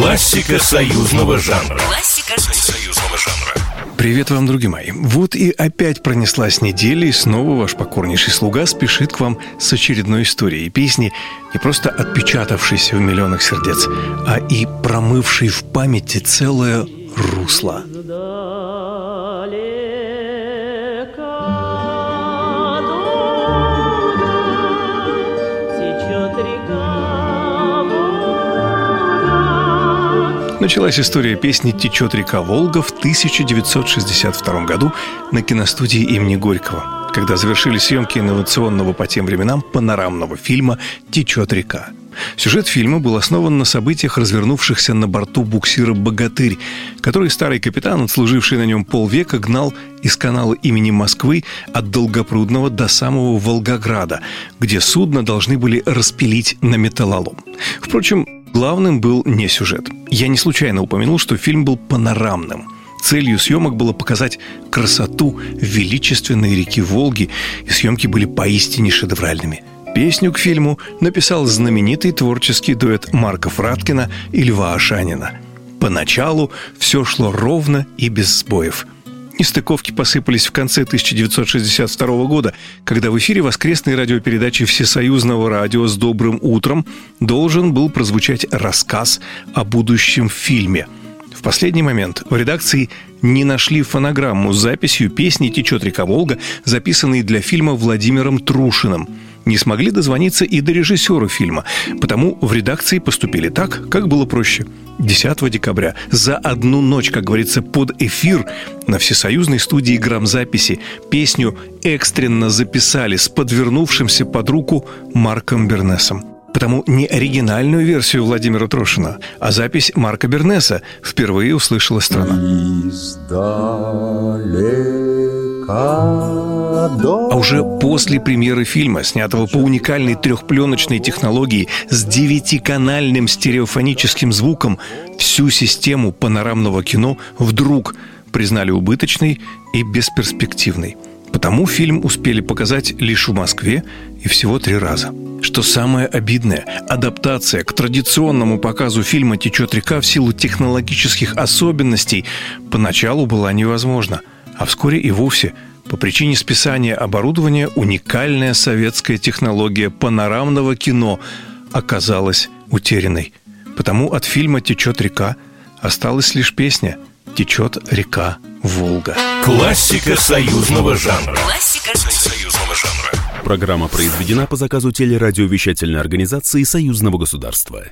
Классика союзного жанра. Классика союзного жанра. Привет вам, друзья мои. Вот и опять пронеслась неделя, и снова ваш покорнейший слуга спешит к вам с очередной историей песни, не просто отпечатавшейся в миллионах сердец, а и промывшей в памяти целое русло. Началась история песни «Течет река Волга» в 1962 году на киностудии имени Горького, когда завершили съемки инновационного по тем временам панорамного фильма «Течет река». Сюжет фильма был основан на событиях, развернувшихся на борту буксира «Богатырь», который старый капитан, отслуживший на нем полвека, гнал из канала имени Москвы от Долгопрудного до самого Волгограда, где судно должны были распилить на металлолом. Впрочем, Главным был не сюжет. Я не случайно упомянул, что фильм был панорамным. Целью съемок было показать красоту величественной реки Волги, и съемки были поистине шедевральными. Песню к фильму написал знаменитый творческий дуэт Марка Фраткина и Льва Ашанина. Поначалу все шло ровно и без сбоев – Нестыковки посыпались в конце 1962 года, когда в эфире воскресной радиопередачи Всесоюзного радио «С добрым утром» должен был прозвучать рассказ о будущем фильме. В последний момент в редакции не нашли фонограмму с записью песни «Течет река Волга», записанной для фильма Владимиром Трушиным – не смогли дозвониться и до режиссера фильма, потому в редакции поступили так, как было проще. 10 декабря за одну ночь, как говорится, под эфир на всесоюзной студии грамзаписи песню экстренно записали с подвернувшимся под руку Марком Бернесом. Потому не оригинальную версию Владимира Трошина, а запись Марка Бернеса впервые услышала страна. А уже после премьеры фильма, снятого по уникальной трехпленочной технологии с девятиканальным стереофоническим звуком, всю систему панорамного кино вдруг признали убыточной и бесперспективной. Потому фильм успели показать лишь в Москве и всего три раза. Что самое обидное, адаптация к традиционному показу фильма «Течет река» в силу технологических особенностей поначалу была невозможна, а вскоре и вовсе – по причине списания оборудования уникальная советская технология панорамного кино оказалась утерянной. Потому от фильма «Течет река» осталась лишь песня «Течет река Волга». Классика союзного жанра. Классика союзного жанра. Программа произведена по заказу телерадиовещательной организации Союзного государства.